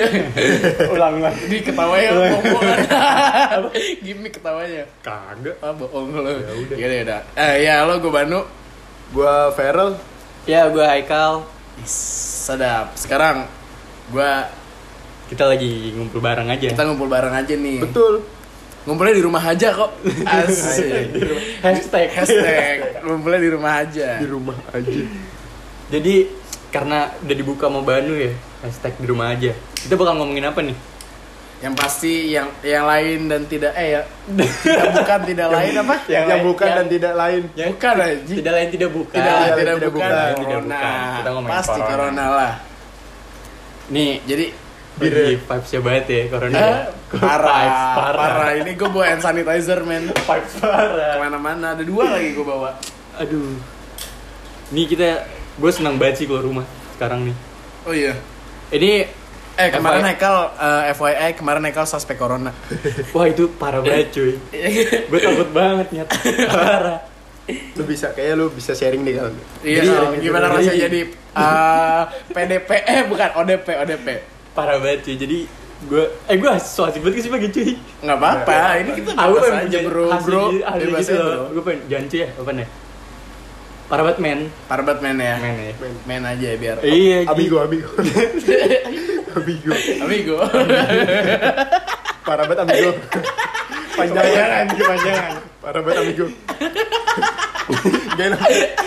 ulang ulang Di ketawanya bohongan. Gimik ketawanya. kagak Ah, bohong lu. Ya udah. Ya udah. Eh, ya lo gue Banu. Gua Feral. ya gue Haikal Is, Sedap. Sekarang gua kita lagi ngumpul bareng aja kita ngumpul bareng aja nih. Betul. Ngumpulnya di rumah aja kok. Asik. hashtag Hashtag ngumpulnya di rumah aja. Di rumah aja. jadi karena udah dibuka sama Banu ya hashtag di rumah aja kita bakal ngomongin apa nih Yang pasti yang yang lain dan tidak eh ya tidak bukan tidak lain apa? Yang, lain- bukan yang- dan tidak lain. Bukan aja. tidak lain tidak bukan Tidak lain Tidak tidak, tidak bukan. bukan. Tidak Corona. bukan. Kita ngomongin Pasti corona. corona lah. nih Jadi Lagi vibes-nya banget ya corona eh, Vibes, parah, parah, Ini gue bawa hand sanitizer men. Vibes parah Ke mana-mana ada dua lagi gue bawa. aduh nih kita gue senang banget sih keluar rumah sekarang nih Oh iya. ini Eh kemarin FYI. Haikal eh, FYI kemarin Haikal suspek corona. wah itu parah banget cuy. Gue takut banget nyet. Parah. Lu bisa kayak lu bisa sharing deh kalau. Iya, Jadi, Sal. gimana jadi- rasanya jadi eh, PDP eh bukan ODP ODP. parah banget cuy. Jadi gue eh gue so asik banget sih pagi cuy. Nggak apa-apa, ini kita aku pengen aja bro, gitu, hasil Bebas gitu aja, loh. bro. gue pengen janji ya apa nih parah banget men Parbat men ya. men ya Men aja ya biar. iya Abigo, abigo. abigo. Amigo. Parah banget abigo. Panjangan, kepanjangan. Parah banget amigo. Gak enak.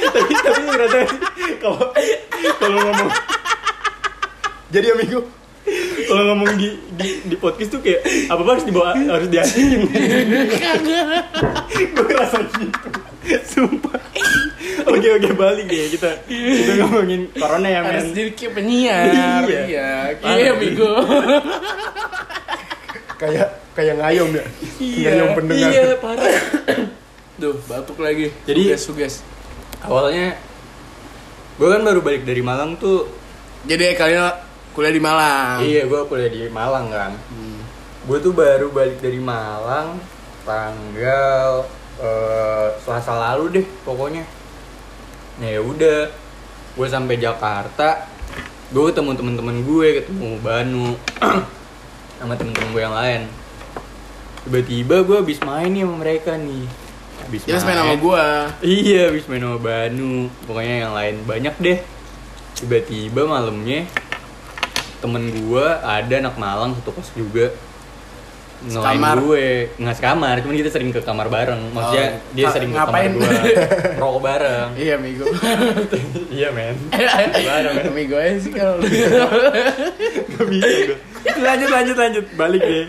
tapi tapi ngerasa kalau kalau ngomong Jadi amigo. kalau ngomong di, di di podcast tuh kayak apa apa harus dibawa harus diasihin gue ngerasa gitu sumpah oke oke balik deh kita kita ngomongin corona ya Harus men jadi kayak penyiar. Iya. Iya. Amigo. Kayak kayak ngayom ya. Iya. Ngayom pendengar. iya parah Duh, batuk lagi. Jadi- suges, suges. awalnya gue kan baru balik dari Malang tuh Jadi kalian kuliah di Malang. iya gue kuliah di Malang kan gue tuh baru balik dari Malang tanggal eh, Selasa lalu deh pokoknya nah ya udah gue sampai Jakarta gue ketemu temen-temen gue ketemu Banu sama temen-temen gue yang lain tiba-tiba gue habis main nih sama mereka nih habis harus main sama gua. Iya, habis main sama Banu. Pokoknya yang lain banyak deh. Tiba-tiba malamnya temen gua ada anak Malang satu kos juga. Ngelain Sekamar. gue, nggak sekamar, cuman kita sering ke kamar bareng. Maksudnya Oh, dia sering ke ngapain? kamar gua, rokok bareng. Iya, Amigo. iya men, Amigo aja sih kalau lu. gak bisa. Lanjut lanjut lanjut, balik deh.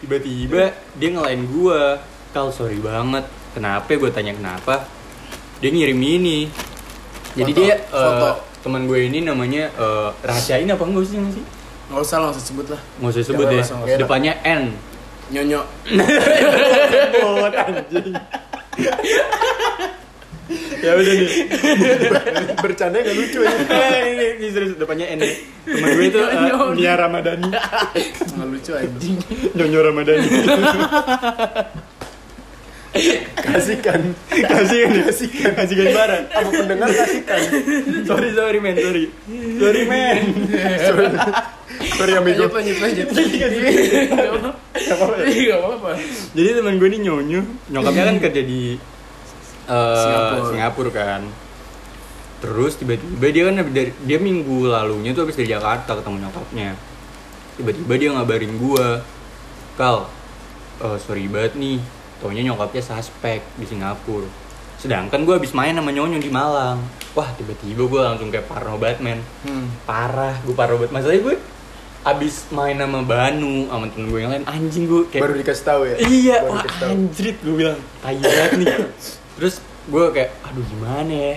Tiba-tiba dia ngelain gua, kal sorry banget. Kenapa? Gue tanya kenapa. Dia ngirim ini. Jadi Foto, dia foto. eh, teman gue ini namanya eh, rahasiain apa enggak sih nggak? Nggak usah langsung sebut lah. Nggak usah sebut ya. nggak enak. Depannya N. Nyonyo. Buat anjing. ya udah nih. Bercanda gak lucu ya. Eh, ini, ini serius depannya N. Temen gue itu eh, Nyonya. Nia Ramadhani. Nggak lucu anjing. Nyonyo Ramadhani. Kasihkan. kasih kan kasih kasih kan barang Apa pendengar kasihkan. sorry sorry men sorry sorry men Sorry. Sorry amigo. Lanjut, lanjut, lanjut. Nggak apa-apa. Iya, nggak apa-apa. jadi teman gue ini nyonyo nyokapnya kan kerja di eh, Singapura. Singapura kan terus tiba-tiba dia kan dari dia minggu lalunya tuh habis dari Jakarta ketemu nyokapnya tiba-tiba dia ngabarin gue kal eh, sorry banget nih taunya nyokapnya suspek di Singapura sedangkan gue habis main sama nyonyo di Malang wah tiba-tiba gue langsung kayak parno banget men Hmm. parah gue parah banget masalahnya gue abis main sama Banu sama temen gue yang lain anjing gue kayak Baru dikasih tahu ya. iya Baru wah anjrit gue bilang tai banget nih. Terus gue kayak aduh gimana ya?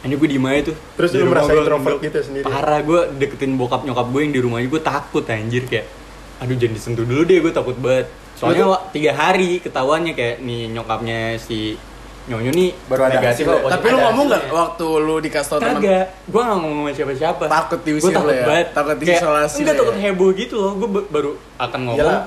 Ini gue di mana tuh. Terus Di lu rumah merasa introvert gitu sendiri? parah gue deketin bokap nyokap gue yang di rumahnya gue takut anjir kayak aduh jangan disentuh dulu deh gue takut banget. Soalnya tiga hari ketahuannya kayak nih nyokapnya si nyonyo nih Baru ada negatif apa Tapi lu ngomong nggak waktu lu dikasih tau teman? Kagak, gue gak ngomong sama siapa-siapa Takut diusir Gue takut lo ya? banget Takut diisolasi Enggak, lo takut ya? heboh gitu loh Gue baru akan ngomong.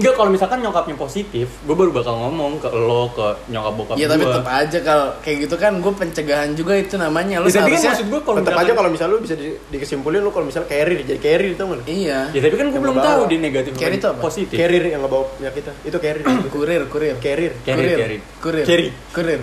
Enggak kalau misalkan nyokapnya positif, gue baru bakal ngomong ke lo, ke nyokap bokap Iya tapi tetap aja kalau kayak gitu kan gue pencegahan juga itu namanya lu Ya, tapi kan maksud gue kalau Tetap aja misalkan- kalau misalnya lu bisa di, dikesimpulin lu kalau misalnya carrier jadi carrier tau nggak? iya Ya tapi kan gue belum tahu dia negatif Carry itu apa? positif. Carrier yang ngebawa penyakitnya itu carrier. kurir kurir carrier. Carry, kurir carry. kurir Carry. kurir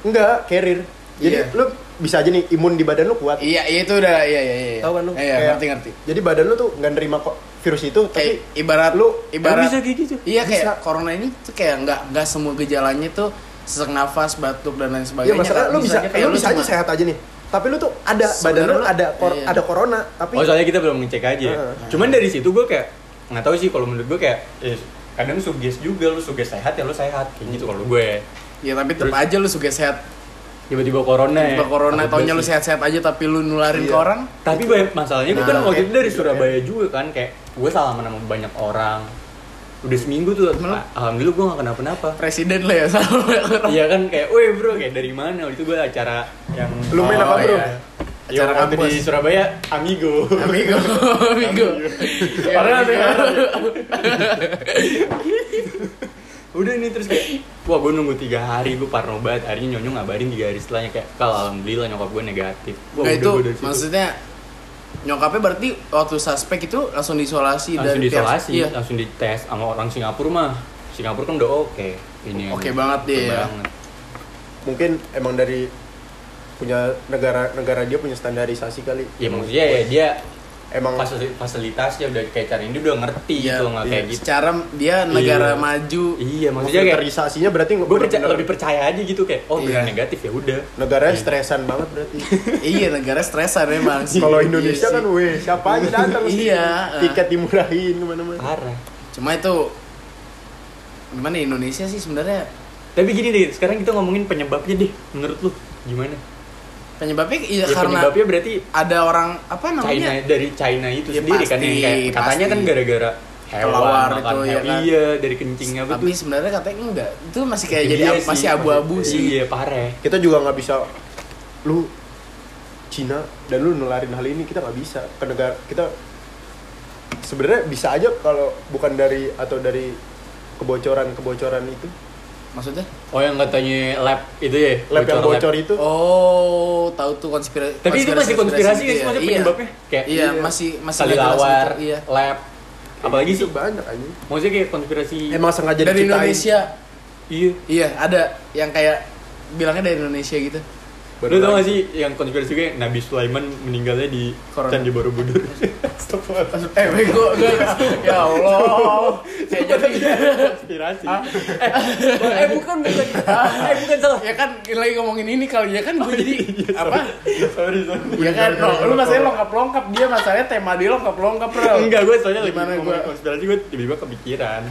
Enggak, carrier. Jadi Iya. lu bisa aja nih imun di badan lu kuat. iya iya itu udah iya iya iya Tahu kan lu? iya Kayak- ngerti ngerti Jadi badan lu tuh nggak nerima kok virus itu, tapi kayak ibarat lu ibarat bisa kayak gitu. iya kayak Bisa. corona ini tuh kayak nggak nggak semua gejalanya tuh sesak nafas batuk dan lain Iya sebagainya masalah kan. lu bisa, kayak lu bisa aja sehat aja nih. Tapi lu tuh ada badan lu lu- ada kor, iya. ada corona, tapi Oh soalnya kita belum ngecek aja. Heeh. Cuman dari situ gue kayak nggak tahu sih kalau menurut gue kayak eh, kadang suges juga lu suges sehat ya lu sehat kayak gitu kalau gue. ya tapi tetap aja lu suka sehat Tiba-tiba corona ya. tiba corona takut taunya lu sehat-sehat aja tapi lu nularin Iya. ke orang Tapi banyak masalahnya gue kan Nah, waktu itu dari gitu, Surabaya juga kan kayak gue salaman sama banyak orang. Udah seminggu tuh, Emang lu- ah, alhamdulillah gue gak kenapa-napa. presiden lah ya sama orang Iya kan kayak, weh bro kayak dari mana? Waktu itu gue acara yang Lu main apa, bro? iya. Acara waktu di. Surabaya, Amigo. amigo amigo Ya, Orang ada amigo. Udah nih terus kayak, wah gue nunggu tiga hari, gue parno banget. Harinya nyonyo ngabarin tiga hari setelahnya kayak, kalau alhamdulillah nyokap gue negatif. Wah, Nggak, itu gua dari situ. maksudnya nyokapnya berarti waktu suspek itu langsung diisolasi langsung dari diisolasi, iya. langsung dites sama orang Singapura mah. Singapura kan udah oke. Ini Oke banget dia ya. banget. mungkin emang dari punya negara negara dia punya standarisasi kali. Ya maksudnya ya dia emang fasili- fasilitasnya udah kayak cara ini udah ngerti Iya, gitu nggak iya. kayak gitu. Secara dia negara Iya. maju. Iya maksudnya kayak berarti gue percaya, lebih percaya aja gitu kayak oh Iya. negatif ya udah. negaranya stresan banget berarti. iya, negara stresan emang sih. Kalau Iya Indonesia sih. kan weh siapa aja datang sih. Iya. Tiket dimurahin ke mana-mana. Parah. Cuma itu gimana Indonesia sih sebenarnya Tapi gini deh, sekarang kita ngomongin penyebabnya deh. Menurut lu gimana? Penyebabnya iya Ya, karena penyebabnya berarti ada orang apa China namanya? dari China itu Ya, sendiri kan yang pasti, kayak katanya pasti. kan gara-gara hewan makan itu, ya kan? Iya, dari kencing apa Tapi tuh. sebenarnya katanya enggak. Itu masih kayak Iya jadi sih, ab- masih abu-abu masih- sih. Iya, parah. Kita juga nggak bisa lu Cina dan lu nularin hal ini kita nggak bisa ke negara kita sebenarnya bisa aja kalau bukan dari atau dari kebocoran kebocoran itu Maksudnya? Oh yang katanya lab itu ya? lab yang lab. bocor itu Oh, tahu tuh konspirasi. Tapi itu masih konspirasi gitu guys, maksudnya penyebabnya kayak Iya, iya, masih masih kali lawar, gitu. Iya. lab, apalagi itu sih? banyak aja Maksudnya kayak konspirasi. emang sengaja Dari diciptain. Indonesia. Iya. Iya, ada yang kayak bilangnya dari Indonesia gitu. Baru Lu tau gak sih yang konspirasi kayak Nabi Sulaiman meninggalnya di Corona. Candi Borobudur? Eh, bego, gue ya Allah. Kayak jadi konspirasi. eh, eh bukan bukan. eh bukan salah. ya kan lagi ngomongin ini kali ya kan gue jadi apa? sorry sorry. Ya kan, no, lu masalahnya lengkap-lengkap dia masalahnya tema dia lengkap-lengkap, Bro. Enggak, gue soalnya lagi Gimana ngomongin gua? konspirasi gue tiba-tiba kepikiran.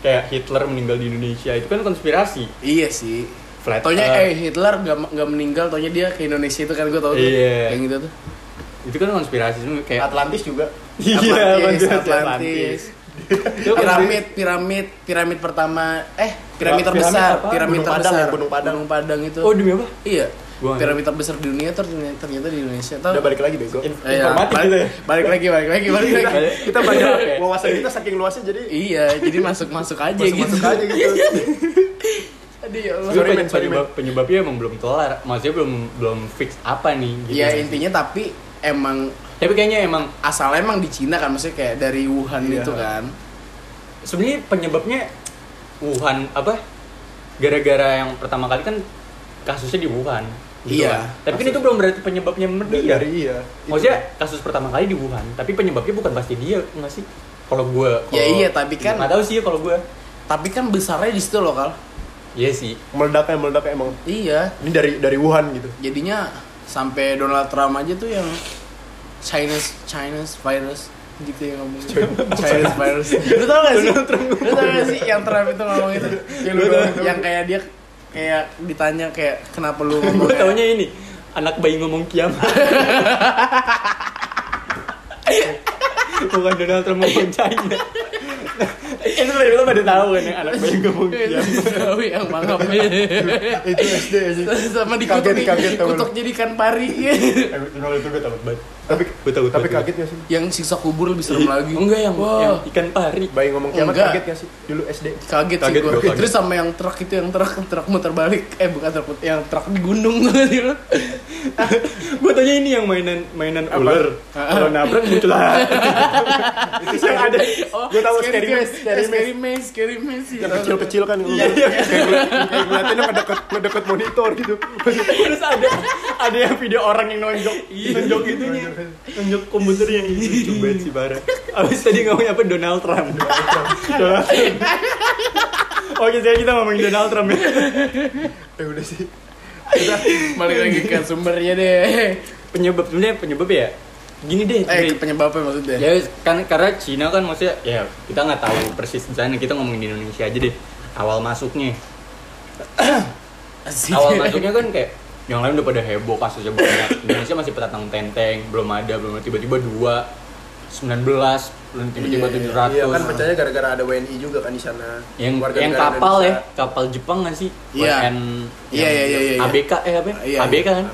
Kayak Hitler meninggal di Indonesia itu kan konspirasi. Iya sih. Flat Taunya Earth. eh Hitler gak, gak meninggal, taunya dia ke Indonesia itu kan gue tau tuh. Iya. Yang gitu tuh. Itu kan konspirasi semua kayak Atlantis juga Iya, Atlantis, konspirasi Atlantis. Itu kan piramid, piramid, piramid pertama, eh piramid Piramid terbesar, apa? piramid Gunung Padang terbesar, ya, Gunung Padang. Gunung Padang itu. Oh, demi apa? Iya. Gua piramid terbesar di dunia ternyata, ternyata di Indonesia. Tahu? udah balik lagi bego In- Eh, ya, informatif balik, gitu ya. balik lagi, balik lagi, balik lagi. kita banyak wawasan kita saking luasnya jadi iya, jadi masuk masuk aja masuk gitu. masuk aja gitu Aduh ya Allah. Sorry, Sorry, penyebab, men. penyebabnya emang belum kelar. Maksudnya belum belum fix apa nih gitu. Ya intinya tapi emang Tapi kayaknya emang asalnya emang di Cina kan maksudnya kayak dari Wuhan Iya. itu kan. sebenarnya penyebabnya Wuhan apa? Gara-gara yang pertama kali kan kasusnya di Wuhan. gitu Iya. kan. Tapi kan itu belum berarti penyebabnya dari, dia. dari iya Maksudnya kasus pertama kali di Wuhan, tapi penyebabnya bukan pasti dia, enggak sih? Kalau gua Ya iya, tapi kan- nggak tahu sih kalau gua. Tapi kan besarnya di situ loh kal. Iya sih. meledaknya meledaknya emang Iya. ini dari dari Wuhan gitu Jadinya sampai Donald Trump aja tuh yang Chinese Chinese virus gitu yang ngomong Chinese virus. Lu tau gak sih? Lu tau gak sih yang Trump itu ngomong itu? Yang, lu yang kayak dia kayak ditanya kayak kenapa lu ngomong kayak- taunya ini anak bayi ngomong kiamat. Bukan Donald Trump ngomong China. Itu tadi lo pada tahu kan yang anak bayi ngomong Itu tahu yang mangap. itu SD aja. Sama dikutuk Kaget, kaget, kutuk lu. jadikan pari. Kalau itu gue takut banget. Tapi Gue takut tapi kaget gak sih? Yang siksa kubur lebih serem lagi. Enggak yang, yang ikan pari. Bayi ngomong kiamat kaget gak sih? Dulu SD. Kaget, sih gue terus sama yang truk itu yang truk truk muter balik eh bukan truk yang truk di gunung Gue tanya ini yang mainan mainan ular. Ah. Kalau nabrak muncul lah. Itu yang ada. Oh Gua tahu scary maze scary maze scary maze. scary maze yang kecil-kecil kan. Iya, iya. kayak ngeliat- kayak ngeliatinnya ngedeket ngedeket monitor gitu. Terus ada ada yang video orang yang nonjok. Nonjok itunya. Nonjok komputernya Lucu banget sih parah Abis tadi ngomongin apa? Donald Trump. Donald Trump. Oke sekarang kita ngomongin Donald Trump ya. Eh udah sih balik lagi ke sumbernya deh. Penyebab sebenarnya penyebab ya Gini deh eh penyebabnya maksudnya? Ya kan karena Cina kan maksudnya ya kita nggak tahu persis di sana kita ngomongin di Indonesia aja deh awal masuknya. Awal masuknya kan kayak yang lain udah pada heboh kasusnya banyak. Indonesia masih petatang tenteng belum ada belum tiba-tiba dua 19 belum tiba-tiba Iya, iya. 700 iya kan percaya gara-gara ada WNI juga kan di sana yang Warga yang kapal ya kapal Jepang nggak sih Iya. WN Iya, iya, iya, iya. ABK eh apa ya? Iya, ABK iya. kan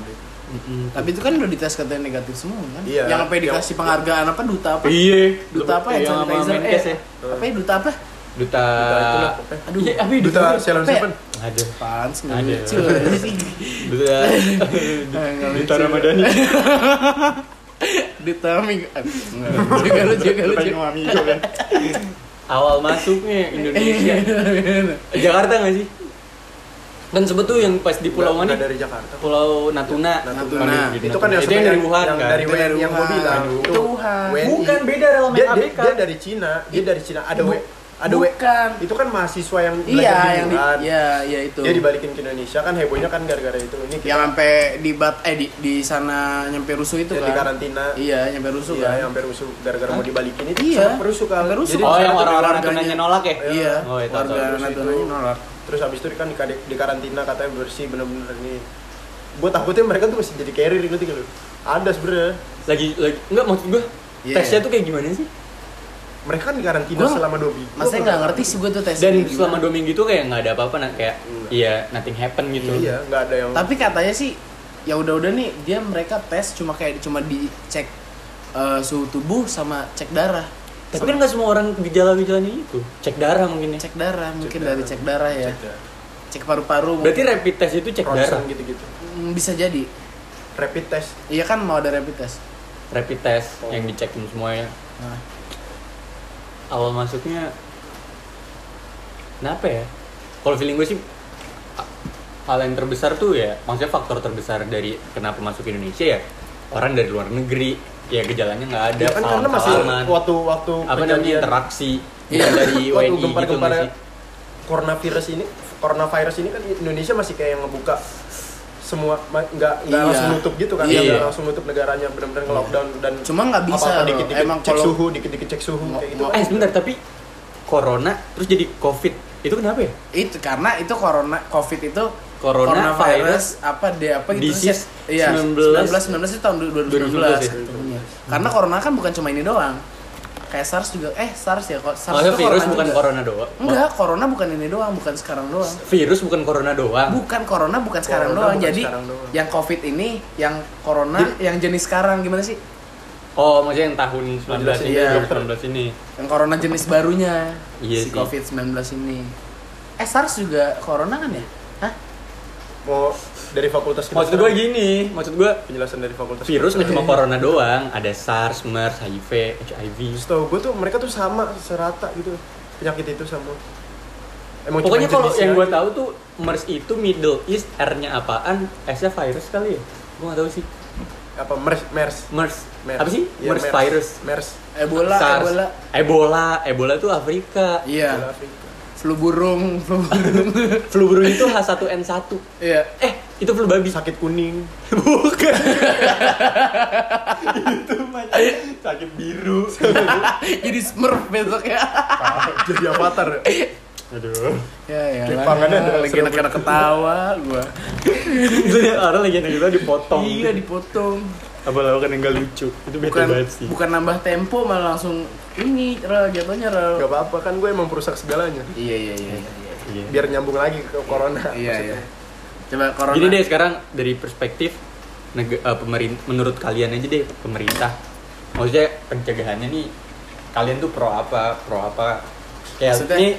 Mm-mm. tapi itu kan udah dites katanya negatif semua kan Iya. yang sampai dikasih Yang- penghargaan apa duta apa iya duta apa ya yang sama sanitizer Menkes eh, ya apa ya duta apa duta Duta itu lah, apa? aduh Iya, apa ya, duta apa ya? Apa ya? Seven ada apaan sih nggak Ada. duta duta. Ramadhani minggu eh, nggak lucu nggak lucu. nggak lucu kan? awal masuknya Indonesia. Jakarta nggak sih? Dan sebetulnya yang pas di pulau mana? dari Jakarta. Pulau Natuna. Natuna. Di itu kan yang itu yang dari Wuhan yang kan. dari dari yang gue Wuhan. bilang Itu Wuhan. Bukan beda dalam ABK. dia dari Cina. Dia dari Cina. Ada ada Bukan. itu kan mahasiswa yang Iya, belajar di yang di iya, iya itu. dia dibalikin ke Indonesia kan hebohnya kan gara-gara itu ini kita yang sampai di bat eh di, di sana nyampe rusuh itu yang kan. di karantina Iya, nyampe rusuh iya, kan. sampai rusuh gara-gara mau dibalikin itu Iya. sampai rusuh kan Sampai rusuh. Jadi Oh, yang orang-orang. Natunanya nolak ya? Iya, Oh, iya, tahu, warga nolak. terus habis itu kan di, di karantina katanya bersih bener-bener ini gue takutnya mereka tuh masih jadi carrier gitu gitu ada sebenarnya Lagi lagi enggak maksud gua Iya. tesnya tuh kayak gimana sih? Mereka kan karantina Gua- selama dua minggu Masanya nggak ngerti sih gue tuh tes. Dan selama dua minggu itu kayak nggak ada apa-apa nah kayak iya nothing happen gitu. iya nggak ada yang Tapi katanya sih ya udah-udah nih dia mereka tes cuma kayak cuma dicek eh, suhu tubuh sama cek darah. Tapi kan nggak semua orang gejala-gejalanya itu. Cek darah mungkin ya. Cek darah mungkin darah. dari cek darah ya. Cek darah. Cek paru-paru. Berarti mungkin. rapid test itu cek darah. ronsen gitu-gitu Hmm, bisa jadi. rapid test Iya kan mau ada rapid test. Rapid test Oh. yang dicekin semuanya. Nah, Awal masuknya kenapa ya? Kalau feeling gue sih hal yang terbesar tuh ya, maksudnya faktor terbesar dari kenapa masuk Indonesia ya orang dari luar negeri ya gejalanya nggak ada ya kan karena masih salam-salaman. waktu waktu apa namanya interaksi Iya, dari WNI gitu gempar-gempar nggak sih? coronavirus ini coronavirus ini kan Indonesia masih kayak yang ngebuka semua nggak nggak Iya. langsung nutup gitu kan Iya. nggak langsung nutup negaranya benar-benar nge-lockdown dan Cuma nggak bisa apa-apa loh. dikit-dikit Emang cek kalau- suhu dikit-dikit cek suhu kayak gitu Eh sebentar tapi corona terus jadi covid itu kenapa ya? itu karena itu corona covid itu Corona virus apa deh apa gitu disease sih? iya 19 19 19 itu tahun 2019 2019 ya? Iya. karena corona kan bukan cuma ini doang kayak SARS juga eh SARS ya kok SARS Maksudnya itu virus corona bukan juga. corona doang. enggak corona bukan ini doang bukan sekarang doang Virus bukan corona doang. bukan corona bukan sekarang Corona doang bukan jadi sekarang doang. yang covid ini yang corona yang jenis sekarang gimana sih Oh, maksudnya yang tahun 19 ini, Iya. 2019 ini. yang corona jenis barunya Iya si sih. covid 19 ini eh SARS juga corona kan ya Hah? mau dari fakultas kita Maksud gue gini, maksud gue penjelasan dari fakultas virus nggak cuma corona doang, ada SARS, MERS, HIV, HIV. setahu gue tuh mereka tuh sama serata gitu penyakit itu sama emang Pokoknya kalau yang gue tahu tuh MERS itu Middle East, R-nya apaan? S-nya virus kali ya? Gue nggak tahu sih. apa mers mers MERS. MERS. Apa sih? Iya, MERS virus. mers Ebola SARS. Ebola Ebola, Ebola tuh Afrika. iya Afrika. flu burung flu burung Flu burung itu H1N1. iya Eh, itu flu babi. sakit kuning Bukan. itu mah sakit biru. jadi smurf besok ya jadi avatar Aduh. ya ya Kelipangannya ada lagi anak-anak ketawa gua Itu ya, orang lagi anak kita dipotong. iya dipotong Apa lakukan yang gak lucu. Itu bete bukan banget sih. bukan nambah tempo malah langsung ini Rel, jatuhnya Rel. Gak apa-apa kan gue emang perusak segalanya. Iya iya iya. Iya. Biar nyambung lagi ke corona. Iya iya. Coba corona. Gini deh sekarang dari perspektif neg- eh, pemerintah menurut kalian aja deh pemerintah. Maksudnya pencegahannya nih kalian tuh pro apa? Pro apa? Kayak Maksudnya? nih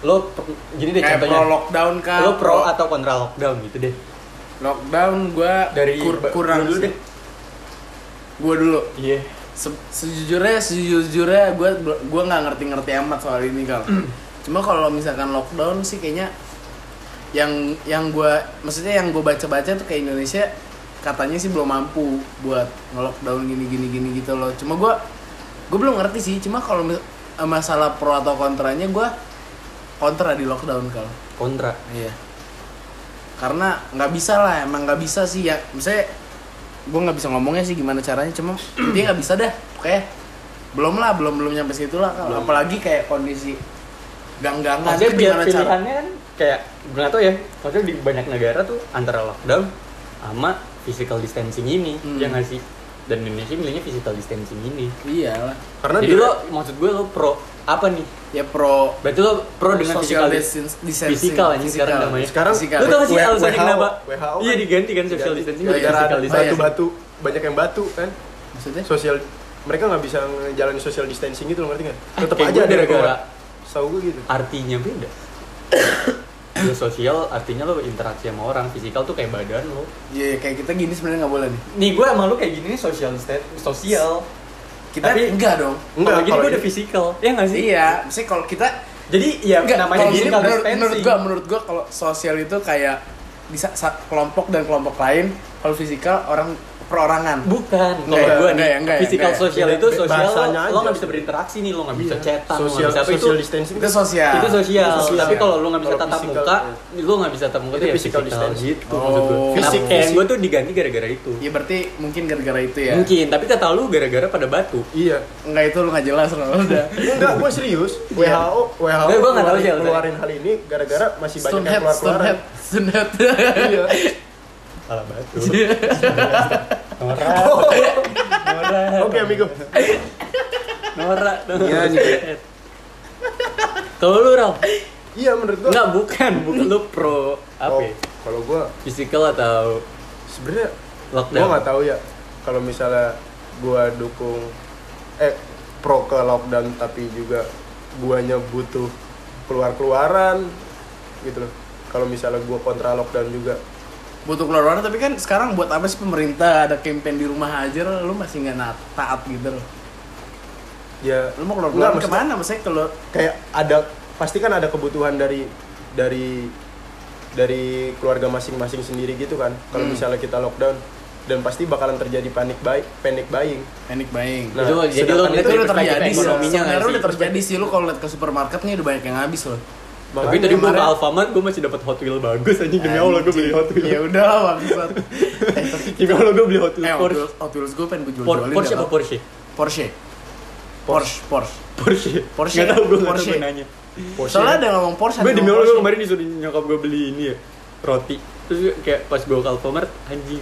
lo gini deh Kayak contohnya. pro lockdown kah? lo pro atau kontra lockdown gitu deh. lockdown gua Dari kur- kurang lu dulu deh. Gua dulu. Iya. Se- sejujurnya sejujurnya gue gua nggak ngerti-ngerti amat soal ini kal cuma kalau misalkan lockdown sih kayaknya yang yang gue maksudnya yang gue baca-baca tuh kayak Indonesia katanya sih belum mampu buat nge-lockdown gini gini gini gitu loh cuma gue gue belum ngerti sih cuma kalau mis- masalah pro atau kontranya gue kontra di lockdown kal Kontra. Iya. Karena nggak bisa lah, emang nggak bisa sih ya. Misalnya gue nggak bisa ngomongnya sih gimana caranya, cuma dia nggak bisa dah. Kayak belum lah, belum belum nyampe situ lah. Kalau apalagi kayak kondisi gang-gangan Maksudnya gimana cara? pilihannya kan kayak gue nggak tahu ya. Maksudnya di banyak negara tuh antara lockdown sama physical distancing ini, Hmm. ya nggak sih? Dan Indonesia milihnya physical distancing ini. Iya lah. Karena Jadi dia- lo maksud gue lo pro apa nih? Ya pro Berarti lo pro dengan social physical distancing. Physical anjing sekarang namanya. Sekarang Physical. Lo tau gak sih alasannya kenapa? WHO Iya kan diganti kan social distancing jadi gara-gara physical ada distancing. batu-batu banyak yang batu kan Maksudnya? sosial mereka nggak bisa ngejalanin social distancing gitu loh ngerti kan tetap aja ada yang gara-gara keluar. Setahu gue gitu artinya beda. lo sosial artinya lo interaksi sama orang, fisikal tuh kayak badan lo. Iya kayak kita gini sebenarnya nggak boleh nih. Nih gue sama lo kayak gini nih social stand, sosial. Kita Tapi- enggak dong. Enggak, gini kalau gue udah fisikal. Ya nggak sih? Iya, misalnya kalau kita Jadi ya Enggak, namanya gini menurut, menurut gua menurut gua kalau sosial itu kayak bisa sa- kelompok dan kelompok lain kalau fisikal orang perorangan Bukan, Enggak kalau gue enggak nih, enggak ya, physical enggak social itu sosial lo, bahasanya lo nggak bisa berinteraksi nih, lo nggak bisa Iya. chatan, lo nggak social bisa apa itu social distancing itu sosial itu sosial. Itu Tapi kalau lo nggak bisa tatap physical, muka, iya. lo nggak bisa tatap muka Itu itu ya physical physical distancing. gitu Oh. maksud gue. Fisik, kayak gue tuh diganti gara-gara itu. ya berarti mungkin gara-gara itu ya Mungkin, tapi kata lu gara-gara pada batu. iya enggak itu lu nggak jelas lo udah enggak gue serius Iya. WHO WHO Nggak, gua nggak tahu sih keluarin hal ini gara-gara masih banyak yang Stonehead keluar keluaran Stonehead Stonehead iya Salah batu. Iya. Norak. Norak. oke amigo Norak. Iya, nih. Kalau lu Ral? iya menurut gue Enggak, bukan. Bukan lu pro apa oh, ya? kalau gue Physical atau sebenarnya lockdown? gue nggak tahu ya kalau misalnya gue dukung eh pro ke lockdown tapi juga guanya butuh keluar keluaran gitu loh kalau misalnya gue kontra lockdown juga butuh keluar orang tapi kan sekarang buat apa sih pemerintah? Ada campaign di rumah aja lu masih nggak taat gitu loh. Ya lu mau keluar keluar maksudnya ke mana maksudnya kalau kayak ada pasti kan ada kebutuhan dari dari dari keluarga masing-masing sendiri gitu kan. Kalau Hmm. misalnya kita lockdown dan pasti bakalan terjadi panik buy panic buying. Panic buying. Nah, Itu jadi ngeliat itu dari udah terjadi ekonominya sebenarnya udah terjadi sih lu kalau lihat ke supermarket nih udah banyak yang habis loh Tapi Makanya tadi gua ke Alfamart gua masih dapat Hot Wheel bagus anjing demi Allah gua beli Hot ya Wheel. udah lah bangsat eh tapi Demi Allah gua beli Hot eh Wheel Hot Porsche. Wheels, Hot Wheels gue pengen gue jual Por- jualin Porsche apa Porsche? Porsche Porsche Porsche Porsche. Porsche. Gua nggak tahu Porsche. nanya. Porsche. soalnya ada ngomong Porsche Gue demi Allah gue kemarin disuruh nyokap gue beli ini ya roti terus kayak pas gue ke Alfamart anjing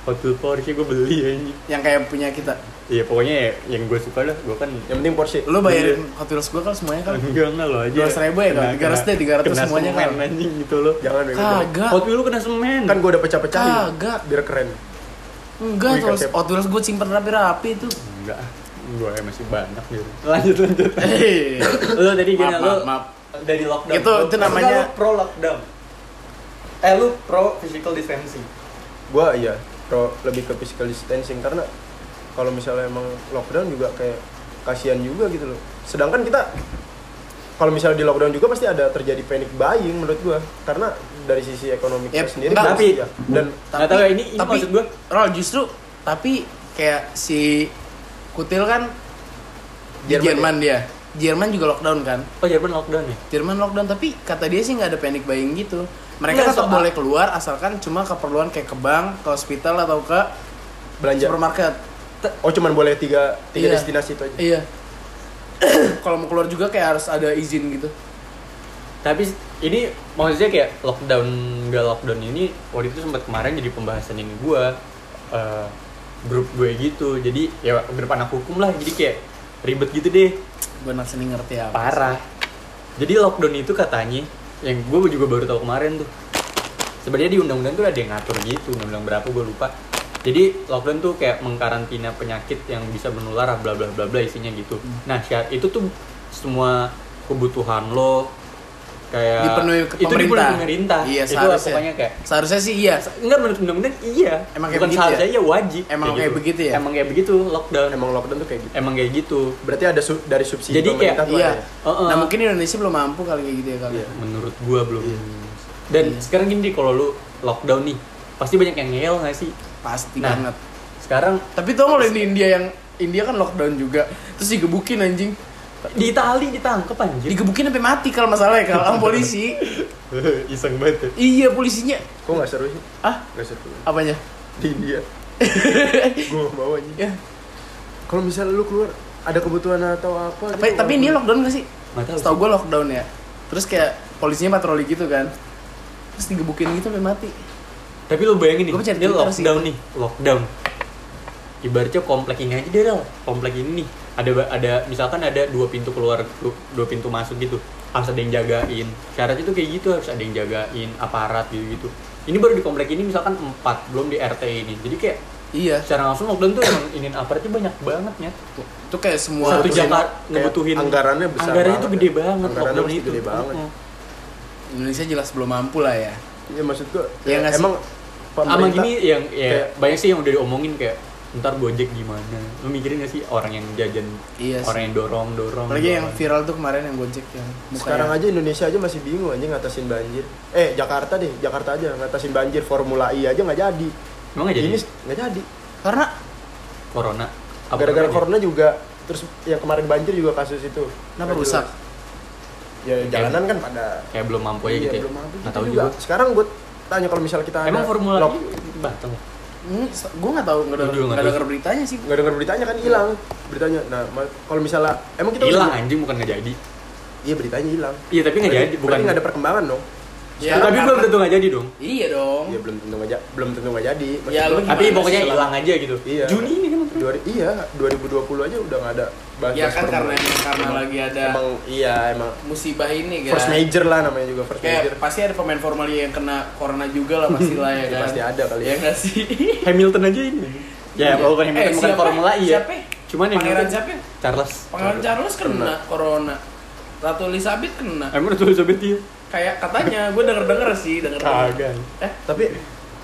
Hot Wheel Porsche gue beli anjing. Yang kayak punya kita? Iya pokoknya ya, yang gue suka lah gue kan yang penting Porsche. Lu bayarin Hot Wheels gue kan semuanya kan? Enggak enggak lo aja. 200 ribu ya, Kak? 300 deh, 300 kena semuanya, semen, Kak. anjing gitu loh. Jangan kagak. Hot Wheel lu kena semen. Kan gue udah pecah-pecahin. Kagak. biar keren. Enggak Wih, terus. Hot Wheels gue simpen rapi-rapi itu. Enggak gue masih banyak gitu. Lanjut lanjut. Hei. lu tadi gini maaf, lu? maaf, maaf. dari lockdown. Itu- itu namanya- pro lockdown. Eh lu pro physical distancing. Gue iya pro lebih ke physical distancing karena kalau misalnya emang lockdown juga kayak kasihan juga gitu loh sedangkan kita kalau misalnya di lockdown juga pasti ada terjadi panic buying menurut gue karena dari sisi ekonomi Yep, sendiri enggak. Tapi- ya. dan Nggak tahu ya, ini- ini tapi, maksud gua. Rol justru tapi kayak si Kutil kan di Jerman Jerman dia Jerman juga lockdown kan? Oh Jerman lockdown ya? Jerman lockdown tapi kata dia sih nggak ada panic buying gitu. Mereka Nggak, tetap soal- boleh keluar asalkan cuma keperluan kayak ke bank ke hospital atau ke belanja. supermarket. Oh cuman boleh tiga tiga Iya. destinasi itu aja? Iya. Kalau mau keluar juga kayak harus ada izin gitu. Tapi ini maksudnya kayak lockdown gak lockdown ini waktu itu sempat kemarin jadi pembahasan ini gue grup gue gitu. Jadi ya grup anak hukum lah jadi kayak ribet gitu deh gue seni ngerti apa parah. jadi lockdown itu katanya yang gue juga baru tahu kemarin tuh. Sebenarnya di undang-undang tuh ada yang ngatur gitu undang-undang berapa gue lupa. Jadi lockdown tuh kayak mengkarantina penyakit yang bisa menular bla bla bla bla isinya gitu. Nah syarat itu tuh semua kebutuhan lo kayak Dipenuhi ke itu dipenuhi pemerintah. pemerintah Iya, itu seharusnya. pokoknya kayak seharusnya sih iya enggak menurut undang-undang iya Emang kayak bukan begitu seharusnya ya? iya wajib Emang kayak begitu ya? emang kayak begitu lockdown emang, Emang lockdown tuh kayak gitu. kayak gitu Berarti ada su- dari subsidi Jadi kayak- pemerintah tuh iya ada ya? Heeh. nah mungkin Indonesia belum mampu kali kayak gitu ya kali Iya. menurut gua belum Iya. dan Iya. sekarang gini deh, kalau lu lockdown nih pasti banyak yang ngeyel nggak sih pasti Nah. banget sekarang tapi tau nggak lo di India yang India kan lockdown juga terus digebukin anjing di Itali ditangkap anjir digebukin sampai mati kalau masalahnya kalau sama polisi Iseng banget ya. iya polisinya Kok nggak seru sih? ah Nggak seru. apanya Di India. Gue gak mau aja. ya Kalau misalnya lu keluar ada kebutuhan atau apa tapi tapi ini lockdown gak sih sih. gue lockdown ya. Terus kayak polisinya patroli gitu kan. Terus digebukin gitu sampai mati. tapi lu bayangin nih dia lockdown sih. nih lockdown ibaratnya komplek ini aja deh komplek ini nih ada ada misalkan ada dua pintu keluar du- dua pintu masuk gitu harus ada yang jagain syaratnya tuh kayak gitu harus ada yang jagain aparat gitu gitu ini baru di komplek ini misalkan empat belum di RT ini jadi kayak Iya. secara langsung lockdown tuh emang inin aparatnya banyak banget ya Itu kayak semua Satu kayak ngebutuhin anggarannya besar anggarannya banget tuh gede ya. banget Anggarannya lockdown itu gede banget. Indonesia jelas belum mampu lah ya. Iya maksud gua nggak sih? emang sama gini yang ya kayak- banyak sih yang udah diomongin kayak ntar gojek gimana lu mikirin gak sih orang yang jajan Iya orang yang dorong dorong Apalagi yang viral tuh kemarin yang Gojek yang mukanya. Sekarang aja Indonesia aja masih bingung aja ngatasin banjir. Eh Jakarta deh, Jakarta aja ngatasin banjir Formula E aja nggak jadi. emang gak jadi Ini nggak jadi. Karena corona Gara-gara corona juga. Terus yang kemarin banjir juga kasus itu. kenapa Nggak rusak? Ya jalanan kan pada. kayak belum mampu aja Iya, gitu ya belum mampu. nggak Kita tahu juga. juga Sekarang gue tanya kalau misal kita emang ada formula lock- E batal Hmm, gue nggak tahu nggak Gua denger nggak denger beritanya sih. nggak dengar beritanya kan hilang beritanya. Nah kalau misalnya emang kita hilang udah- anjing bukan nggak jadi Iya beritanya hilang. iya tapi nggak Berarti- jadi bukan berarti nggak ada perkembangan dong. Ya, tapi karena- belum tentu nggak jadi dong Iya dong. Iya belum tentu nggak ja- belum tentu nggak jadi. Ya, lu tapi Gimana pokoknya hilang aja gitu Iya. Juni ini kan dua, iya 2020 aja udah nggak ada bahas Ya kan karena karena lagi ada emang iya emang musibah ini kan. first major lah namanya juga first major Kayak pasti ada pemain Formula E yang kena corona juga lah pasti lah ya Ya, kan. pasti ada kali Ya ya. nggak sih? Hamilton aja ini ya Iya. walaupun Hamilton Eh, bukan formula E ya Siapa? cuman yang Pangeran siapa? Charles Pangeran Charles kena corona. Ratu Elizabeth kena. emang udah Elizabeth dia Kayak katanya, gue denger denger sih, denger kagak. Eh, tapi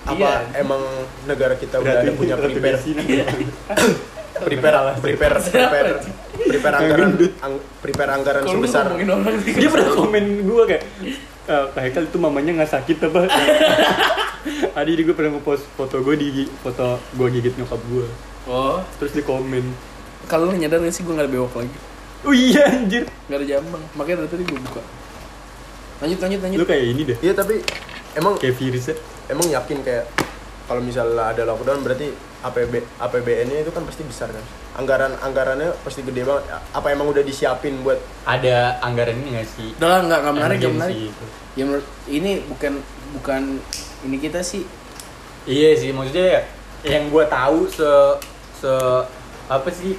apa Iya. emang negara kita udah ada punya prepare? Iya. prepare prepare prepare. prepare anggaran ang- prepare anggaran lu sebesar. dia pernah komen gue kayak eh Kak Haikal itu mamanya nggak sakit apa? Adi juga pernah ngepost foto gue di foto gue gigit nyokap gue Oh, terus di komen. Kalau nyadar gak sih gue gak ada bewok lagi? oh iya anjir. Gak ada jambang, makanya tadi gue buka. Lanjut, lanjut, lanjut. lu kayak ini deh iya tapi emang kayak virusnya emang yakin kayak kalau misalnya ada lockdown berarti APB APBN-nya itu kan pasti besar kan anggaran anggarannya pasti gede banget apa emang udah disiapin buat ada anggaran ini nggak sih Udah lah, nggak nggak menarik, nggak menarik. itu. Ya menurut ini bukan bukan ini kita sih. iya sih maksudnya ya yang gue tahu se se apa sih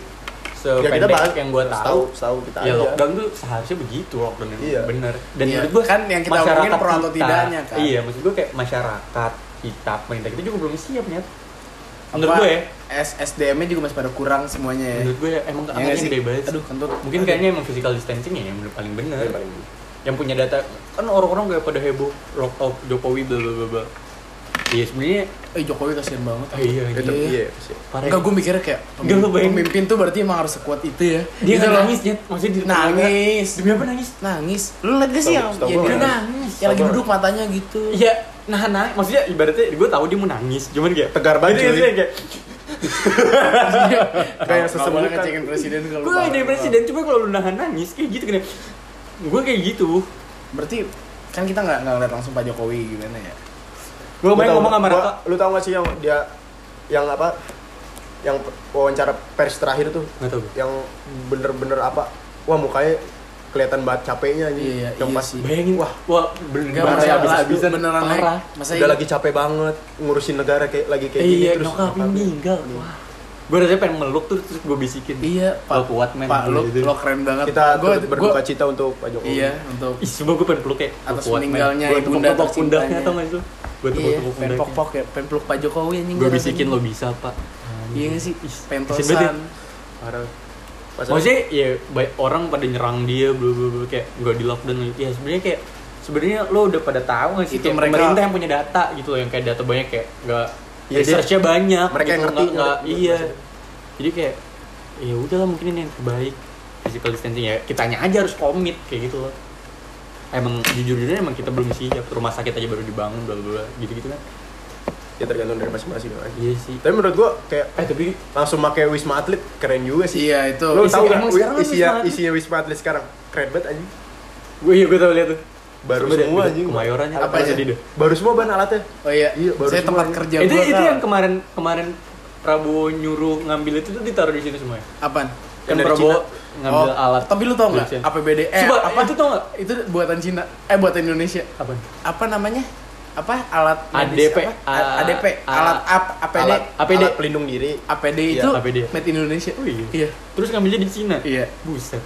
se ya kita bahas yang gue tahu. tahu kita ya aja. lockdown tuh seharusnya begitu lockdown yang Iya. bener. Dan Iya, menurut gue kan yang kita omongin pro atau tidaknya, kan? iya maksud gue kayak masyarakat kita pemerintah kita juga belum siap nih menurut Apa, gue ya. S SDM-nya juga masih pada kurang semuanya ya. menurut gue ya, emang Ya angkanya gede banget Aduh, kentut. mungkin Aduh. kayaknya emang physical distancing ya yang paling bener. Yang paling yang punya data kan orang-orang kayak pada heboh lock off Jokowi bla bla bla iya sebenarnya Eh Jokowi kasihan banget. oh, iya itu iya. iya parah Enggak, gue mikirnya kayak Enggak, lu bayangin. pemimpin tuh berarti emang harus sekuat itu ya. dia Gitu nangis ya maksudnya di Nangis. demi apa nangis Nangis. Lu liat gak sih yang ya, dia nangis? Yang lagi duduk matanya gitu. Iya, nah nah, maksudnya ibaratnya gue tahu dia mau nangis, cuman kayak Tegar banget, Gitu, gitu, kayak kayak sesemukan ngecekin presiden kalau gue jadi presiden, cuma kalau lu nahan nangis kayak gitu kan. Gue kayak gitu. Berarti kan kita nggak nggak ngeliat langsung Pak Jokowi gimana ya? Gue main ngomong sama gua- Raka. lu tau gak sih yang dia yang apa yang wawancara pers terakhir tuh Nggak tahu gue. yang bener-bener apa wah mukanya kelihatan banget capeknya nih Iya, yang iya pas sih. Bayangin, wah wah bener masa- habis-habisan beneran naik. parah. Masa udah iya? lagi capek banget ngurusin negara kayak lagi kayak Eh, gini iya, terus nyokapnya meninggal. Wah, gue rasanya pengen meluk tuh terus gue bisikin Iya, Lo Pak. kuat, men. Pak, lo, Gitu. lo keren banget. Kita Gua- berduka cita untuk Pak Jokowi. Iya, untuk Ih, coba gue pengen peluk kayak lo Atas meninggalnya Gua ibunda tepuk-tepuk pundaknya tercintanya. tau gak Gue iya, tepuk-tepuk pengen pundaknya pok-pok ya, pengen peluk Pak Jokowi anjing Gue gua bisikin lo bisa pak. Iya gak sih? Ih, Pentosan. ya. Parah. Maksudnya ya baik orang pada nyerang dia bla bla bla kayak gak di lockdown ya sebenarnya kayak sebenarnya lo udah pada tahu gak sih? Itu kayak mereka- pemerintah yang punya data gitu loh yang kayak data banyak kayak nggak Iya, dia- researchnya banyak mereka yang gitu, ngerti, nggak- nggak- iya. Jadi kayak ya udahlah mungkin ini yang terbaik. Physical distancing ya kitanya aja harus komit kayak gitu loh emang jujur jujurnya emang kita belum siap rumah sakit aja baru dibangun bla bla bla gitu gitu kan ya tergantung dari masing-masing lah. iya sih Tapi menurut gua kayak eh tapi langsung pakai Wisma Atlet keren juga sih. Iya, itu. Lo Isi- tahu emang gak kan isinya Wisma Atlet? isinya Wisma Atlet sekarang? Keren banget anjing. gue iya gue tau lihat tuh Baru semua anjing. kemayoran Apa aja? deh Baru semua ban alatnya. Oh iya, Iya, baru saya tempat kerja itu gua, itu yang kemarin kemarin Prabowo nyuruh ngambil itu tuh ditaruh di situ semua ya? Apaan? kan Prabowo. Ngambil Oh, alat Tapi lu tau nggak Indonesia. APBD eh Coba, apa itu tau nggak? Itu buatan Cina. Eh buatan Indonesia. apa Apa namanya? Apa alat ADP, apa? A- ADP, A- alat ap, APD. Alat, APD. alat pelindung diri. APD Iya, itu APD. made in Indonesia. Oh iya. Iya. terus ngambilnya di Cina Iya. buset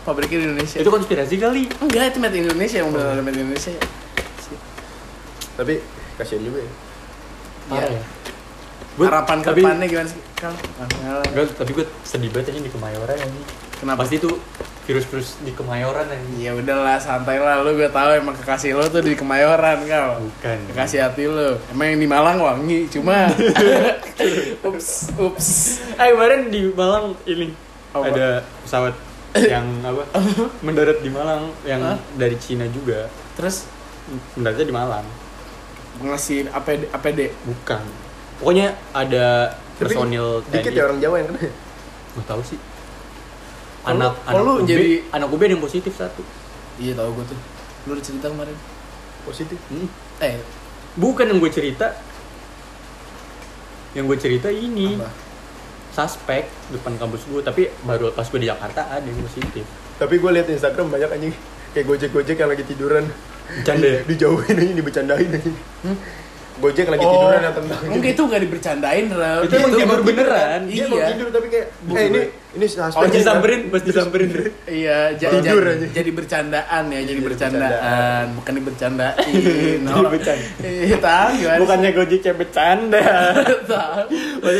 Pabriknya di Indonesia. itu konspirasi kali enggak itu made in Indonesia yang benar made in Indonesia. Tapi kasihan juga ya. parah Iya. ya Gua- Harapan ke tapi- depannya gimana sih? Kal? Nggak. Gua, tapi gue sedih banget aja di Kemayoran ini Kenapa? pasti tuh virus-virus di Kemayoran ini Ya udahlah santai lah lu gue tahu emang kekasih lo tuh di Kemayoran kau. bukan Kekasih hati lo. Emang yang di Malang wangi cuma ups ups. eh kemarin di Malang ini Apa? ada pesawat yang apa mendarat di Malang yang Hah? dari Cina juga Terus mendaratnya di Malang ngasih APD, APD. bukan pokoknya ada Tapi personil Dikit ya orang Jawa yang kena. Nggak tahu sih. Anak kalau anak UB, jadi- anak UB ada yang positif satu. Iya tahu gue tuh. Lu udah cerita kemarin. Positif. Hmm. Eh, Bukan yang gue cerita. Yang gue cerita ini apa? suspek depan kampus gue, tapi baru pas gue di Jakarta ada yang positif. Tapi gue liat Instagram banyak anjing kayak gojek-gojek yang lagi tiduran. Bercanda ya? Dijauhin anjing, dibercandain anjing. Hmm? Gojek lagi Oh, tiduran yang tentang Enggak itu enggak dibercandain, Rel. Itu emang tidur beneran. Dia mau Iya. tidur tapi kayak eh ini ini. Oh, disamperin, pas disamperin. Iya, ja- Tidur ja- aja. jadi bercandaan ya, jadi Jadi bercandaan, bercandaan. bukan dibercandain. Jadi bercanda. Iya, tahu gimana? Bukannya Gojeknya bercanda. tahu.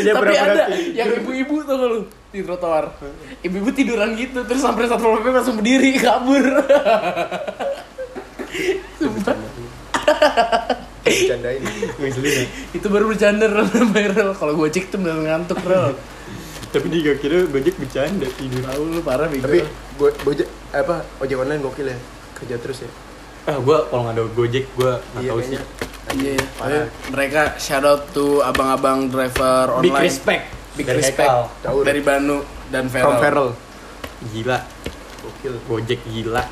Dia Tapi ada yang ibu-ibu tuh lu di trotoar. Ibu-ibu tiduran gitu, terus sampai satu PP langsung berdiri kabur. Sumpah. Bercandain. Ngeselin itu baru bercanda Rel viral. Kalau gue cek tuh bener ngantuk Rel. Tapi dia gak kira Gojek bercanda tidur. Tahu lu parah bego. Tapi gue gojek apa ojek online gokil ya. Kerja terus ya. Ah, gue kalau nggak ada Gojek gue nggak Iya tahu sih. Iya, iya. Parah. Mereka shout out to abang-abang driver Big online. respect. Big Dari respect Hekal. Dari Banu dan From Feral. Feral. Gila. Gokil. Gojek gila.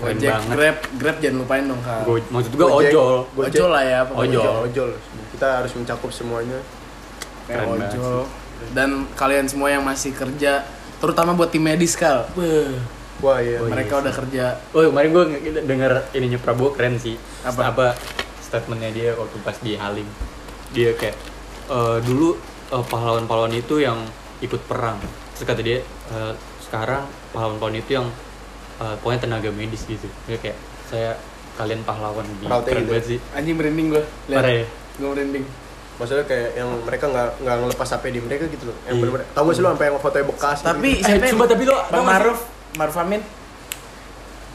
Gojek, banget. Grab, Grab jangan lupain dong kak. Go, maksud gue Gojek. ojol. Gojek. Ojol lah ya. pokoknya. Ojol. Ojol. Kita harus mencakup semuanya. Kayak Keren banget ojol. Dan kalian semua yang masih kerja, terutama buat tim medis kal. Wah iya. Oh, iya mereka sih. udah kerja. Oh kemarin gue denger ininya Prabowo keren sih. Apa? Apa statementnya dia waktu pas di Halim. Dia kayak "Eh, dulu eh, pahlawan-pahlawan itu yang ikut perang. Terus kata dia "Eh, sekarang pahlawan-pahlawan itu yang eh, pokoknya tenaga medis gitu. Dia kayak saya kalian pahlawan di keren gitu. banget sih. Anjing merinding gue. Parah ya? Gue merinding. Maksudnya kayak yang mereka nggak nggak ngelepas HP di mereka gitu loh. Yang Iya. bener-bener. Tahu gak sih lo sampai yang fotonya bekas. Tapi gitu. siapa Eh, coba tapi lo Bang gak? Maruf, Maruf Amin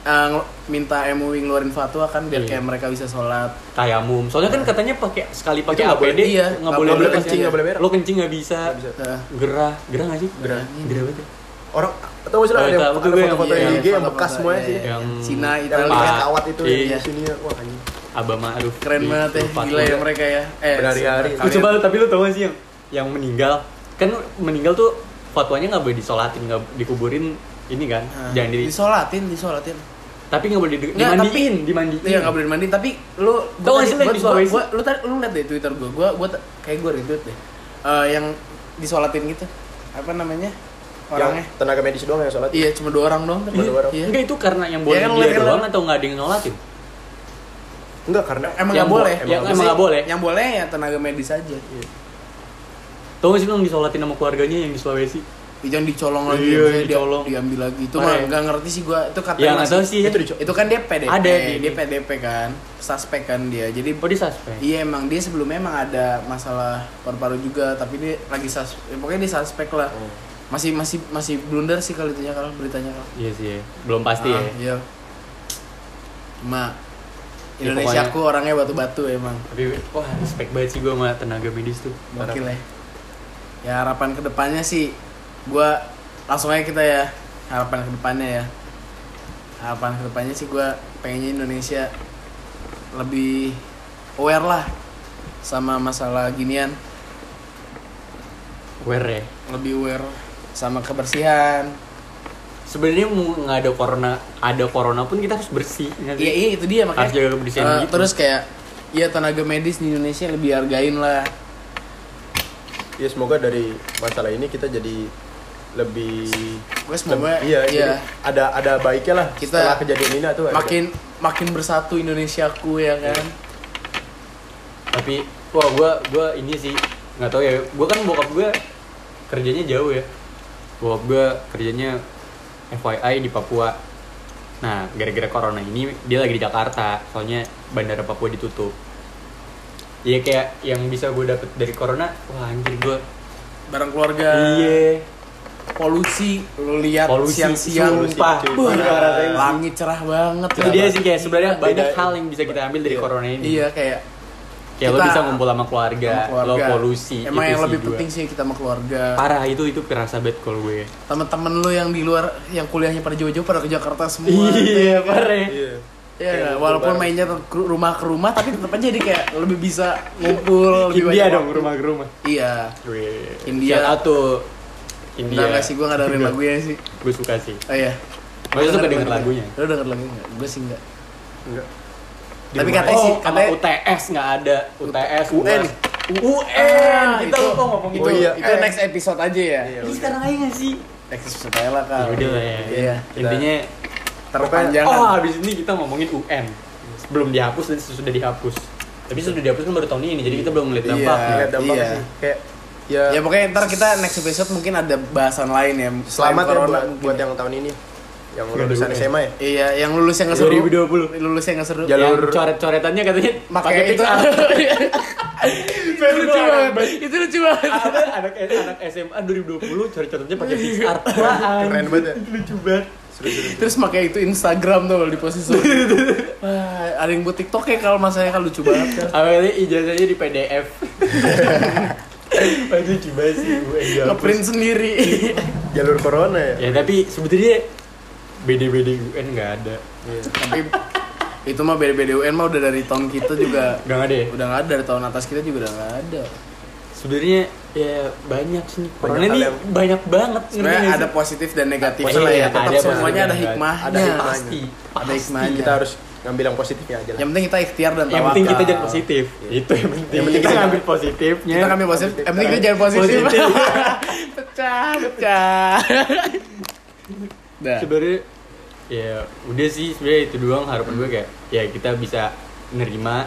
eh, ngel- minta MUI ngeluarin fatwa kan biar Iya. kayak mereka bisa sholat. tayamum. Soalnya kan katanya pakai sekali pakai nggak boleh, APD iya, nggak nggak boleh boleh kencing, ya. nggak boleh berak. Lo kencing nggak bisa. Nggak bisa. Nah, Gerah, gerah nggak sih? Gerah. Gerah banget. Orang tahu gak sih lo Oh, ada, yang- tuh ada gue yang- foto-foto iya, yang IG yang foto-foto, bekas semua iya, sih. iya. Yang Cina, Yang Italia. pakai Pak. kawat itu Iya. di sini ya. Wah anjing. Abah Ma'ruf. Keren di banget ya, gila ya mereka ya. Eh, Berhari-hari. Lu coba tapi lu tau gak sih yang yang meninggal kan meninggal tuh fatwanya nggak boleh disolatin nggak dikuburin ini kan Ah, jangan di disolatin, disolatin. tapi nggak boleh di, Nggak, dimandiin dimandiin Iya nggak boleh mandi, tapi lu Tau gua nggak sih yang gua- gua- lu tadi lu liat deh Twitter gua, gua gua kayak gua retweet deh. Eh, yang disolatin gitu. Apa namanya? Orangnya. Yang tenaga medis doang yang sholat. Iya, cuma dua orang dong. tapi. Cuma dua orang. Iya. enggak itu karena yang boleh Iya kan, dia doang atau nggak ada yang nolatin Enggak karena Emang Yang nggak boleh. bo- yang Maksudnya emang nggak boleh. Yang boleh ya tenaga medis aja. Tau gak sih yang disolatin sama keluarganya yang di Sulawesi? Jangan dicolong lagi, Iya, dia- dicolong. diambil lagi. Itu mah nggak ngerti sih gua. Itu katanya Ya masih- tahu sih. Itu Itu kan dia PDP. Ada di- dia PDP kan. Suspek kan dia. Jadi Oh di suspek? Iya emang dia sebelumnya emang ada masalah paru-paru juga, tapi dia lagi sus, ya, pokoknya dia suspek lah. Oh. Masih masih masih blunder sih kalau itunya kalau beritanya kalau. Iya sih, ya. belum pasti Ah, ya. Iya. Cuma Ya, Indonesia pokoknya- aku orangnya batu-batu emang. Tapi wah respect banget sih gue sama tenaga medis tuh. Gokil ya. Ya harapan ke depannya sih, gua langsung aja kita ya harapan ke depannya ya. Harapan ke depannya sih gua pengennya Indonesia lebih aware lah sama masalah ginian, Aware ya. lebih aware sama kebersihan. Sebenarnya mau nggak ada corona, ada corona pun kita harus bersih. nggak sih? Iya iya itu dia makanya. Harus jaga kebersihan Eh, gitu. Terus kayak ya tenaga medis di Indonesia lebih hargain lah. Ya semoga dari masalah ini kita jadi lebih Gue semoga lem- iya, iya, ada ada baiknya lah Kita setelah kejadian ini tuh ada- makin makin bersatu Indonesiaku ya kan. Tapi wah gue gua ini sih nggak tahu ya. Gue kan bokap gue kerjanya jauh ya. Bokap gue kerjanya FYI di Papua. Nah, gara-gara corona ini dia lagi di Jakarta, soalnya bandara Papua ditutup. Iya kayak yang bisa gue dapet dari corona, wah anjir gue. Bareng keluarga. Iya. polusi lu lihat Polusi, siang-siang sumpah. Sih. langit cerah banget Itu dia sih kayak sebenarnya banyak hal yang bisa kita ambil dari Iya. corona ini. iya kayak Kayak lo Kita- bisa ngumpul sama keluarga, sama keluarga. lo polusi. emang itu yang sih lebih gua. penting sih kita sama keluarga Parah itu itu kerasa banget kalau gue. teman-teman lu yang di luar yang kuliahnya pada jauh-jauh pada ke Jakarta semua Iya, parah. Iya. Ya, walaupun bareng. mainnya ke rumah ke rumah tapi tetap aja jadi kayak lebih bisa ngumpul lebih India banyak dong waktu. rumah ke rumah. Iya Wih. India. Shout out tuh India. Enggak, enggak sih gue gak dengerin lagunya sih Gue suka sih. Oh iya Gue suka denger lagunya. Lu denger lagunya enggak? Gue sih enggak Enggak. Tapi katanya sih, oh, katanya- UTS nggak ada. UTS UN. UN. Kita itu, lupa ngomong itu, Oh iya. itu next episode aja ya Iya. Ini sekarang aja nggak sih? Next episode aja lah Ya kak udah lah ya. Iya Intinya Terpanjangan oh habis ini kita ngomongin UN. Belum dihapus dan sudah dihapus. Tapi sudah dihapus kan baru tahun ini, jadi kita belum ngeliat Iya. dampaknya. Lihat dampaknya Iya. sih. Kayak ya, Ya pokoknya ntar kita next episode mungkin ada bahasan lain ya selamat ya buat, buat yang tahun ini yang lulusan. SMA ya. Iya yang lulus yang nggak seru 2020. Lulus yang nggak seru Jalur- Yang coret-coretannya katanya Pakai itu. Itu lucu banget Itu lucu banget Ada anak anak SMA 2020 coret-coretnya pakai pixar. Keren banget ya. Itu lucu banget. Terus pakai itu Instagram tuh kalau di posisi Wah, ada yang buat TikTok ya kalau masanya kan lucu banget kan. Awalnya ijazahnya di PDF. Wah, itu lucu banget sih gue Ngeprint sendiri. Jalur corona ya. Ya tapi sebetulnya BD-BD UN nggak ada. Iya. Tapi itu mah BDBD UN mah udah dari tahun kita juga Nggak ada ya? udah nggak ada dari tahun atas kita juga udah nggak ada. Sebenarnya ya banyak sih. Banyak Corona ini yang- banyak banget. Sebenarnya ada sih? positif dan negatifnya Positif, lah ya. iya, Tetap ada semuanya ada positif, hikmahnya. ada hikmahnya. Pasti. Ada Pasti. hikmahnya. Kita harus ngambil yang positifnya aja lah. Yang penting kita ikhtiar dan Yang penting kita tawakal. jangan positif. Itu yang penting. Yang penting kita ngambil positifnya. Kita ngambil positif. Yang penting kita jangan positif. Positif. pecah, pecah. Sebenarnya ya udah sih sebenarnya itu doang harapan gue kayak ya kita bisa nerima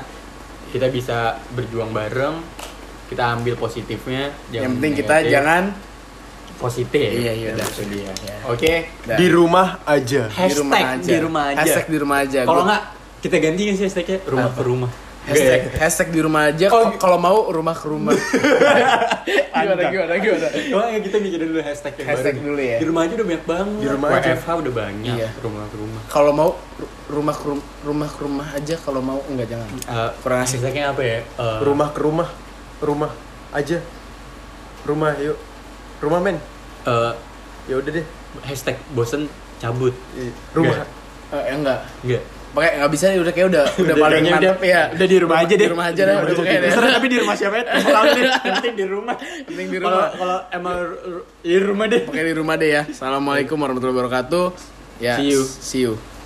kita bisa berjuang bareng kita ambil positifnya Yang penting kita negatif. jangan positif Iya, iya, udah. itu dia Ya. oke Dah. Di rumah aja. Hashtag di rumah aja. di rumah aja. Hashtag di rumah aja. kalau nggak kita ganti sih hashtagnya rumah Apa? ke rumah hashtag, hashtag di rumah aja. Oh, Kalau mau rumah ke rumah. gimana gimana gimana. Oh ya kita bikin dulu hashtag yang Hashtag baru. dulu ya. Di rumah aja udah banyak banget. Di rumah aja. WFH udah banyak. Iya. Rumah ke rumah. Kalau mau ru- rumah ke rum- rumah ke rumah aja. Kalau mau enggak jangan. Eh, Kurang asik. Hashtagnya apa ya? Eh, Rumah ke rumah. Rumah aja. Rumah yuk. Rumah men. eh, Ya udah deh. hashtag bosen cabut. Ih, Rumah. Eh, enggak. Enggak. Pakai nggak bisa udah kayak udah udah paling mantap ya. Udah di rumah aja deh. Di rumah aja dah. Udah pakai deh. Tapi di rumah siapa ya? Deh. Penting di rumah. Penting di rumah. kalau emang di rumah deh. Pakai di rumah deh ya. Assalamualaikum warahmatullahi wabarakatuh. Ya. See you. See you.